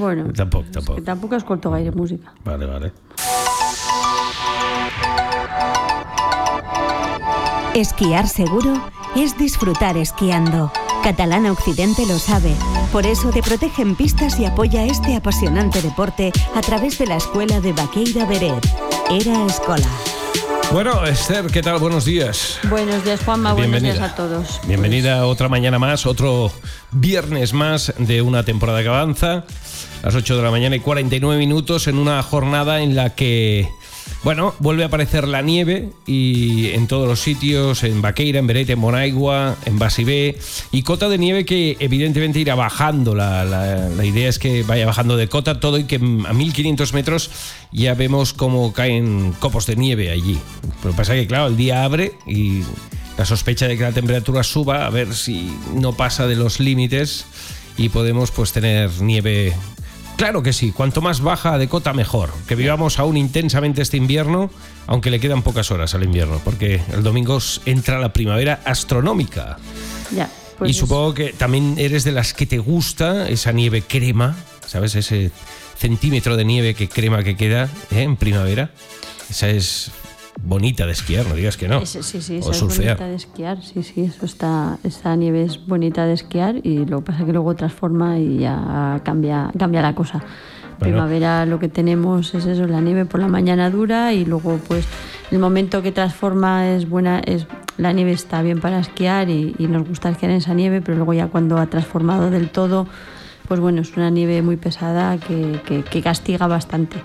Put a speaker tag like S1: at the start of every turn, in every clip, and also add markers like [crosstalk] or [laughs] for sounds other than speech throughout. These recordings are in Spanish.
S1: Bueno,
S2: Tampoc, tampoc.
S1: Que tampoc escolto gaire música.
S2: Vale, vale.
S3: Esquiar seguro es disfrutar esquiando. Catalana Occidente lo sabe. Por eso te protege en pistas y apoya este apasionante deporte a través de la escuela de Baqueira Beret. Era Escola.
S2: Bueno, Esther, ¿qué tal? Buenos días.
S1: Buenos días, Juanma. Buenos días a todos.
S2: Bienvenida otra mañana más, otro viernes más de una temporada que avanza. Las 8 de la mañana y 49 minutos en una jornada en la que, bueno, vuelve a aparecer la nieve y en todos los sitios, en Baqueira, en Berete, en Monaigua, en Basibé, y cota de nieve que evidentemente irá bajando. La, idea es que vaya bajando de cota todo y que a 1500 metros ya vemos cómo caen copos de nieve allí. Lo que pasa que, claro, el día abre y la sospecha de que la temperatura suba, a ver si no pasa de los límites y podemos pues tener nieve. Claro que sí, cuanto más baja de cota mejor. Que vivamos aún intensamente este invierno, aunque le quedan pocas horas al invierno, porque el domingo entra la primavera astronómica.
S1: Ya. pues
S2: y supongo que también eres de las que te gusta esa nieve crema, ¿sabes? Ese centímetro de nieve que crema que queda ¿eh? en primavera. Esa es bonita de esquiar, no digas que no.
S1: Sí, sí,
S2: o
S1: esa es
S2: surfear.
S1: bonita de esquiar. Sí, sí, eso está, esa nieve es bonita de esquiar y lo que pasa es que luego transforma y ya cambia, cambia la cosa. Primavera lo que tenemos es eso, la nieve por la mañana dura y luego pues el momento que transforma es buena, es la nieve está bien para esquiar y, y nos gusta esquiar en esa nieve, pero luego ya cuando ha transformado del todo, pues bueno, es una nieve muy pesada que, que- que castiga bastante.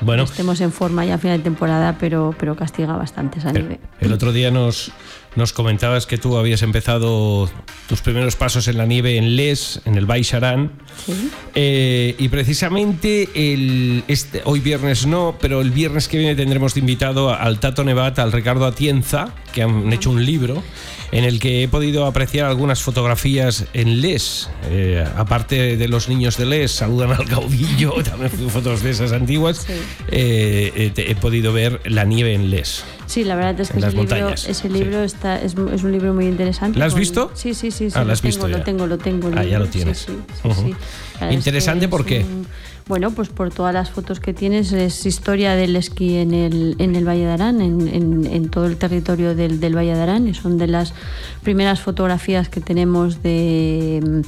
S2: Bueno,
S1: Estemos en forma ya a final de temporada, pero, pero castiga bastante esa nieve.
S2: el otro día nos, nos comentabas que tú habías empezado tus primeros pasos en la nieve en Les, en el Baix Aran.
S1: Sí.
S2: Eh, y precisamente el, este, hoy viernes no, pero el viernes que viene tendremos de invitado al Tato Nevat, al Ricardo Atienza, que han hecho un libro en el que he podido apreciar algunas fotografías en Les. Eh, aparte de los niños de Les, saludan al caudillo, [laughs] también fotos de esas antiguas.
S1: Sí.
S2: Eh, he podido ver la nieve en Les.
S1: Sí, la verdad es que ese libro,
S2: sí.
S1: está, es, es un libro muy interesante.
S2: ¿Lo has
S1: con-
S2: visto?
S1: Sí, sí, sí. sí,
S2: Ah, lo has
S1: tengo,
S2: visto ya.
S1: Lo tengo, lo tengo. el
S2: Ah, ya lo tienes.
S1: Sí, es
S2: Interesante,
S1: que
S2: ¿por
S1: es
S2: qué?
S1: un- bueno, pues por todas las fotos que tienes, es historia del esquí en el, en el Valle de Arán, en, en- en todo el territorio del, del Valle de Arán, y son de las primeras fotografías que tenemos de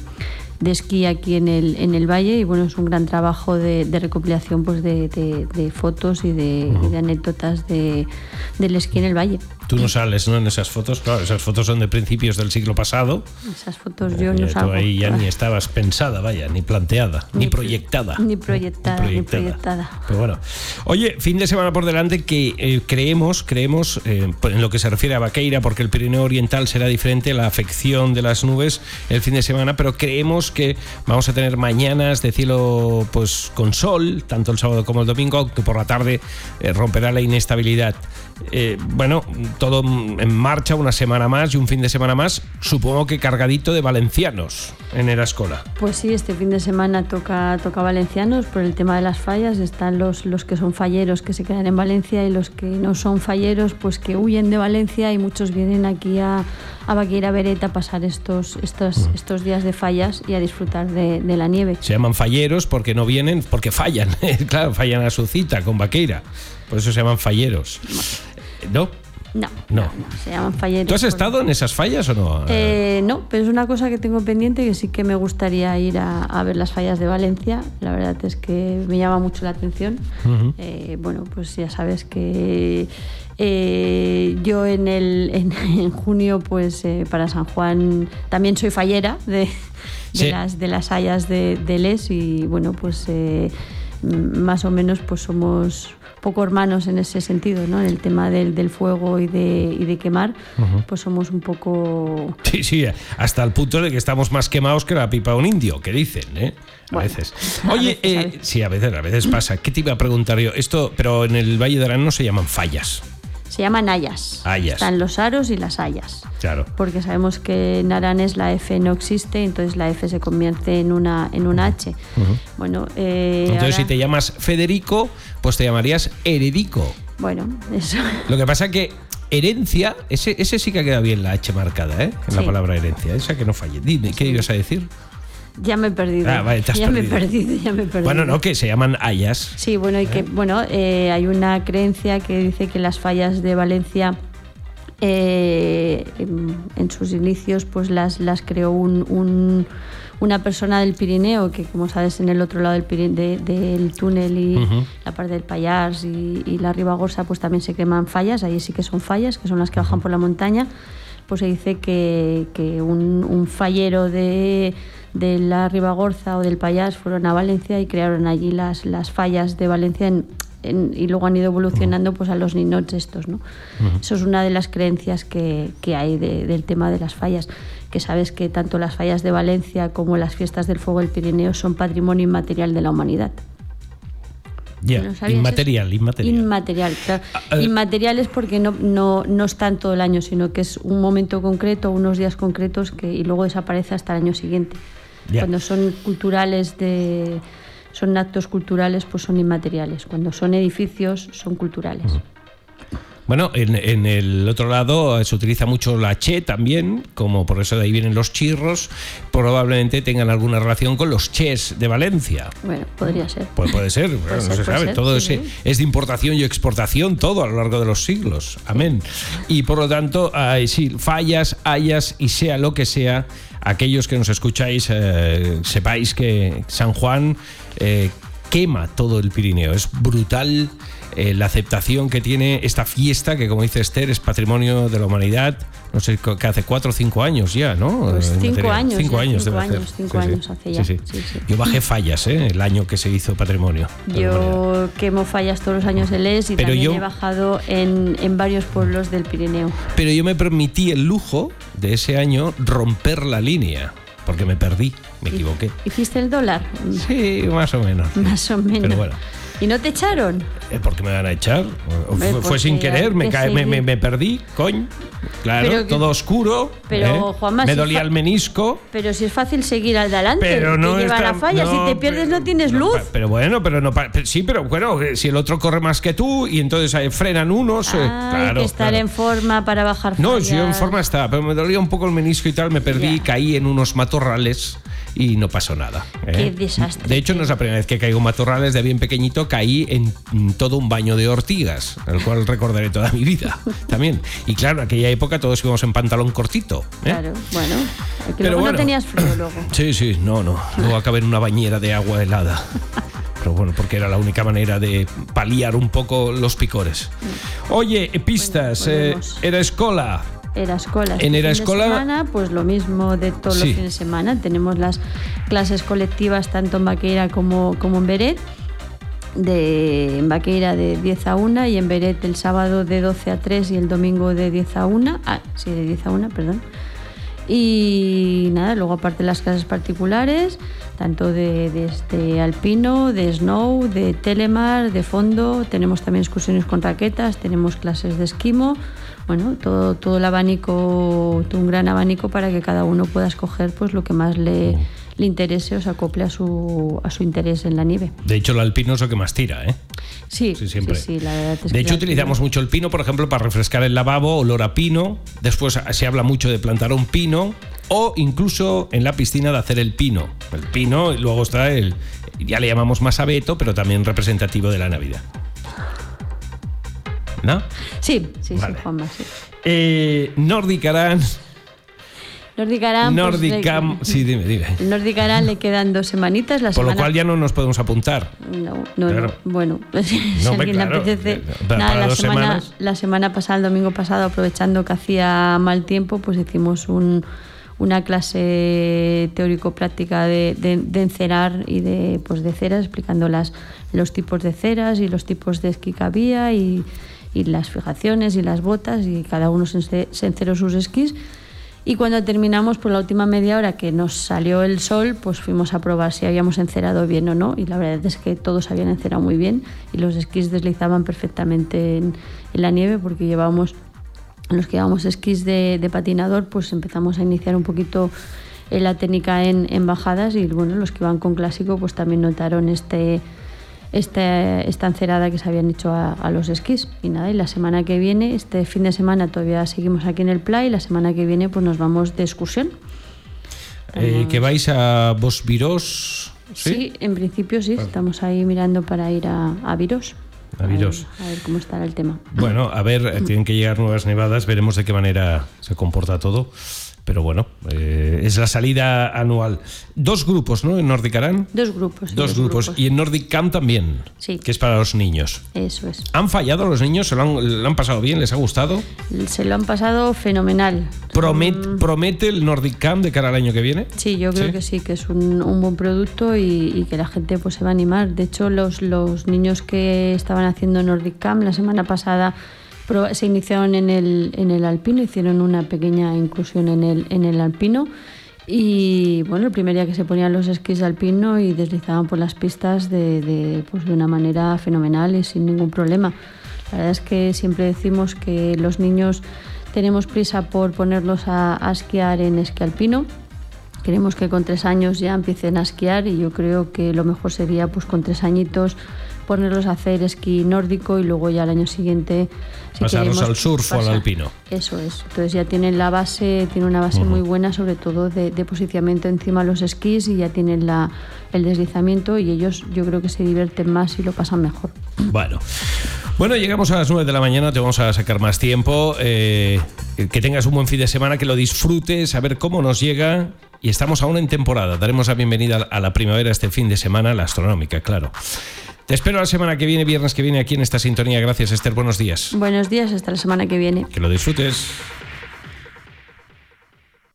S1: de esquí aquí en el, en el valle y bueno es un gran trabajo de, de recopilación pues de, de- de fotos y de, y de anécdotas de, del esquí en el valle
S2: Tú no sales ¿no? en esas fotos, claro, esas fotos son de principios del siglo pasado.
S1: esas fotos yo no
S2: Eh, tú
S1: salgo
S2: ahí ya ni estabas pensada, vaya, ni planteada, ni,
S1: Ni pro-
S2: proyectada.
S1: ni proyectada, ni proyectada.
S2: Pero bueno, oye, fin de semana por delante que eh, creemos, creemos, eh, en lo que se refiere a Vaqueira, porque el Pirineo Oriental será diferente, la afección de las nubes el fin de semana, pero creemos que vamos a tener mañanas de cielo pues con sol, tanto el sábado como el domingo, aunque por la tarde eh, romperá la inestabilidad. Eh, bueno, todo en marcha una semana más y un fin de semana más, supongo que cargadito de valencianos en Erascola.
S1: Pues sí, este fin de semana toca, toca valencianos por el tema de las fallas. Están los, los que son falleros que se quedan en Valencia y los que no son falleros pues que huyen de Valencia y muchos vienen aquí a, a Baqueira Bereta a pasar estos, estos, estos días de fallas y a disfrutar de, de la nieve.
S2: Se llaman falleros porque no vienen, porque fallan. [laughs] claro, fallan a su cita con Vaqueira. Por eso se llaman falleros. ¿No?
S1: No,
S2: No.
S1: no, no, se llaman falleros.
S2: ¿Tú has estado en esas fallas o no?
S1: Eh, no, pero es una cosa que tengo pendiente que sí que me gustaría ir a, a ver las fallas de Valencia. La verdad es que me llama mucho la atención. Eh, bueno, pues ya sabes que eh, yo en, el, en, [laughs] en junio, pues eh, para San Juan también soy fallera de, de
S2: Sí.
S1: las, de las hayas de, de Les y bueno, pues más o menos pues somos poco hermanos en ese sentido, ¿no? En el tema del, del fuego y de, y de quemar, pues somos un poco...
S2: Sí, sí, hasta el punto de que estamos más quemados que la pipa de un indio, que dicen, ¿eh? A
S1: Bueno,
S2: veces.
S1: a
S2: Oye,
S1: a
S2: eh,
S1: veces.
S2: sí, a veces, a veces pasa. ¿Qué te iba a preguntar yo? Esto, pero en el Valle de Arán no se llaman fallas.
S1: Se llaman hayas.
S2: Hayas.
S1: Están los aros y las hayas.
S2: Claro.
S1: Porque sabemos que en Aranes la F no existe, entonces la F se convierte en una, en una H. Bueno, eh,
S2: Entonces, si te llamas Federico, pues te llamarías Heredico.
S1: Bueno, eso.
S2: Lo que pasa que herencia, ese, ese sí que queda bien la H marcada, ¿eh? En la palabra herencia, esa que no falle. Dime, ¿qué ibas a decir?
S1: Ya me he perdido.
S2: Ah, vale, te has
S1: ya me he
S2: perdido.
S1: ya me he perdido.
S2: Bueno, no, que se llaman hayas.
S1: Sí, bueno, y que bueno, eh, hay una creencia que dice que las fallas de Valencia eh, en, en sus inicios pues las, las creó un, un- una persona del Pirineo que como sabes en el otro lado del, Piri- de- del túnel y la parte del Pallars y, y la Ribagorza pues también se creman fallas, ahí sí que son fallas, que son las que bajan por la montaña, pues se dice que, que un, un fallero de, de la Ribagorza o del Pallars fueron a Valencia y crearon allí las, las fallas de Valencia en- en- y luego han ido evolucionando pues a los ninots estos, ¿no? Eso es una de las creencias que, que hay de- del tema de las fallas, que sabes que tanto las fallas de Valencia como las fiestas del fuego del Pirineo son patrimonio inmaterial de la humanidad.
S2: Ya,
S1: ¿No sabías
S2: inmaterial,
S1: eso?
S2: inmaterial.
S1: Inmaterial, claro.
S2: Ah, eh.
S1: Inmaterial es porque no, no, no están todo el año, sino que es un momento concreto, unos días concretos que, y luego desaparece hasta el año siguiente. Cuando son culturales de son actos culturales, pues son inmateriales. Cuando son edificios, son culturales.
S2: Bueno, en, en el otro lado eh, se utiliza mucho la che también, como por eso de ahí vienen los chirros, probablemente tengan alguna relación con los ches de Valencia.
S1: Bueno, podría ser.
S2: Pues puede ser, bueno, no
S1: ser,
S2: se
S1: puede
S2: sabe.
S1: ser,
S2: Todo
S1: sí,
S2: ese-
S1: sí.
S2: es de importación y exportación, todo a lo largo de los siglos. Amén. Y por lo tanto, ay, sí, fallas, hayas y sea lo que sea, aquellos que nos escucháis, eh, sepáis que San Juan eh, quema todo el Pirineo. Es brutal eh, la aceptación que tiene esta fiesta, que como dice Esther, es patrimonio de la humanidad. No sé, que hace cuatro o cinco años ya, ¿no?
S1: Pues
S2: Eh,
S1: cinco años,
S2: Cinco
S1: ya,
S2: años
S1: cinco
S2: debe hacer.
S1: años, cinco años hace ya.
S2: Sí. Yo bajé fallas, ¿eh? El año que se hizo patrimonio.
S1: Yo quemo fallas todos los años de Les y
S2: Pero
S1: también
S2: yo-
S1: he bajado en, en varios pueblos del Pirineo.
S2: Pero yo me permití el lujo de ese año romper la línea, porque me perdí, me equivoqué.
S1: ¿Hiciste el dólar?
S2: Sí, más o menos.
S1: Más o menos.
S2: Pero bueno,
S1: ¿Y no te echaron?
S2: ¿eh, ¿por qué me van a echar?
S1: Hombre,
S2: fue, sin querer, me,
S1: que
S2: cae- me, me-
S1: seguir.
S2: me perdí, coño. Claro,
S1: Pero que-
S2: todo oscuro.
S1: Pero,
S2: ¿eh?
S1: Juanma,
S2: me
S1: si
S2: dolía el menisco.
S1: Pero si es fácil seguir adelante,
S2: Pero no
S1: te lleva
S2: está-
S1: la falla.
S2: no,
S1: si te pierdes
S2: pero-
S1: no tienes
S2: no,
S1: luz.
S2: pero bueno, pero no. sí, pero bueno, eh, si el otro corre más que tú y entonces eh, frenan unos. eh,
S1: Hay
S2: claro,
S1: que estar
S2: claro.
S1: en forma para bajar
S2: No,
S1: fallas.
S2: yo en forma estaba, pero me dolía un poco el menisco y tal, me perdí, caí en unos matorrales y no pasó nada. ¿eh?
S1: Qué desastre.
S2: De hecho, no es la primera vez que caigo en matorrales, de bien pequeñito caí en mm, todo un baño de ortigas, el cual recordaré toda mi vida [laughs] también. Y claro, en aquella época todos íbamos en pantalón cortito. ¿eh?
S1: Claro, bueno. Que
S2: Pero
S1: luego
S2: bueno.
S1: no tenías frío luego. [clears throat]
S2: Sí, sí, no, no. Luego acabé en una bañera de agua helada. [laughs] Pero bueno, porque era la única manera de paliar un poco los picores. Oye, eh, pistas,
S1: Bueno,
S2: eh, era escola.
S1: Era escuela.
S2: En Era Escola-
S1: semana, pues lo mismo de todos
S2: Sí.
S1: los fines de semana. Tenemos las clases colectivas tanto en Baqueira como, como en Beret. De, en Baqueira de 10 a 1 y en Beret el sábado de 12 a 3 y el domingo de 10 a 1. Ah, sí, de 10 a 1, perdón. Y nada, luego aparte las clases particulares, tanto de, de este alpino, de snow, de telemar, de fondo, tenemos también excursiones con raquetas, tenemos clases de esquimo, bueno, todo, todo el abanico, todo un gran abanico para que cada uno pueda escoger pues lo que más le, le interese o se acople a su, a su interés en la nieve.
S2: De hecho, el alpino es lo que más tira, ¿eh?
S1: Sí,
S2: Sí, siempre.
S1: sí, sí, la verdad es
S2: De hecho, utilizamos mucho el pino, por ejemplo, para refrescar el lavabo, olor a pino. Después se habla mucho de plantar un pino o incluso en la piscina de hacer el pino. El pino y luego está el, ya le llamamos más abeto, pero también representativo de la Navidad. ¿No?
S1: Sí, sí,
S2: Vale.
S1: sí, Juanma, sí.
S2: Eh, Nordic Aran,
S1: Nordic Aran, pues,
S2: Nordic
S1: le-
S2: Am- sí, dime, dime.
S1: el Nordic Aran le quedan dos semanitas. La
S2: Por lo cual ya no nos podemos apuntar.
S1: No, no,
S2: Claro.
S1: no. Bueno, [laughs] si
S2: No,
S1: alguien le apetece.
S2: Eh, para-
S1: Nada,
S2: para
S1: la
S2: dos
S1: semana,
S2: semanas.
S1: la semana pasada, el domingo pasado, aprovechando que hacía mal tiempo, pues hicimos un- una clase teórico-práctica de, de- de encerar y de, pues de ceras, explicando las, los tipos de ceras y los tipos de esquí que había y, y las fijaciones y las botas y cada uno se, se enceró sus esquís. Y cuando terminamos, por la última media hora que nos salió el sol, pues fuimos a probar si habíamos encerado bien o no. Y la verdad es que todos habían encerado muy bien y los esquís deslizaban perfectamente en, en la nieve porque llevábamos, los que llevábamos esquís de, de patinador, pues empezamos a iniciar un poquito eh, la técnica en, en bajadas y bueno, los que iban con clásico pues también notaron este, este, esta encerada que se habían hecho a, a los esquís. Y nada, y la semana que viene, este fin de semana todavía seguimos aquí en el Pla y la semana que viene pues nos vamos de excursión.
S2: Eh, ¿Que vais a Bosviros?
S1: ¿sí? ¿sí? en principio sí. Estamos ahí mirando para ir a, a Viros.
S2: A, Viros.
S1: A, ver, cómo estará el tema.
S2: Bueno, a ver, eh, tienen que llegar nuevas nevadas, veremos de qué manera se comporta todo pero bueno, eh, es la salida anual. Dos grupos, ¿no? En Nordic Aran.
S1: Dos grupos.
S2: Dos, grupos. Y en Nordic Camp también.
S1: Sí.
S2: Que es para los niños.
S1: Eso es.
S2: ¿Han fallado los niños? ¿Se lo han, han pasado bien? ¿Les ha gustado?
S1: Se lo han pasado fenomenal.
S2: ¿Promet, ¿Promete el Nordic Camp de cara al año que viene?
S1: Sí, yo creo que sí, que es un, un buen producto y, y, que la gente pues se va a animar. De hecho, los, los niños que estaban haciendo Nordic Camp la semana pasada se iniciaron en el, en el alpino, hicieron una pequeña inclusión en el, en el alpino y bueno, el primer día que se ponían los esquís de alpino y deslizaban por las pistas de, de, pues de una manera fenomenal y sin ningún problema. La verdad es que siempre decimos que los niños tenemos prisa por ponerlos a, a esquiar en esquí alpino. Queremos que con tres años ya empiecen a esquiar y yo creo que lo mejor sería pues con tres añitos ponerlos a hacer esquí nórdico y luego ya al año siguiente
S2: si pasarlos al surf o al alpino.
S1: Eso es. Entonces ya tienen la base, tiene una base uh -huh. muy buena, sobre todo de, de, posicionamiento encima de los esquís y ya tienen la, el deslizamiento y ellos yo creo que se divierten más y lo pasan mejor.
S2: Bueno. Bueno, llegamos a las 9 de la mañana, te vamos a sacar más tiempo. Eh, que tengas un buen fin de semana, que lo disfrutes, a ver cómo nos llega. Y estamos aún en temporada. Daremos la bienvenida a la primavera este fin de semana, la astronómica, claro. Te espero la semana que viene, viernes que viene, aquí en esta sintonía. Gracias, Esther. Buenos días.
S1: Buenos días, hasta la semana que viene.
S2: Que lo disfrutes.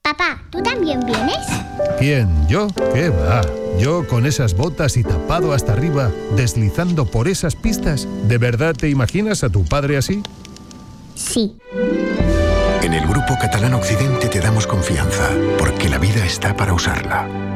S4: Papá, ¿tú también vienes?
S5: ¿Quién? ¿Yo? ¿Qué va? Yo con esas botas y tapado hasta arriba, deslizando por esas pistas. ¿De verdad te imaginas a tu padre así?
S4: Sí.
S6: En el Grupo Catalán Occidente te damos confianza, porque la vida está para usarla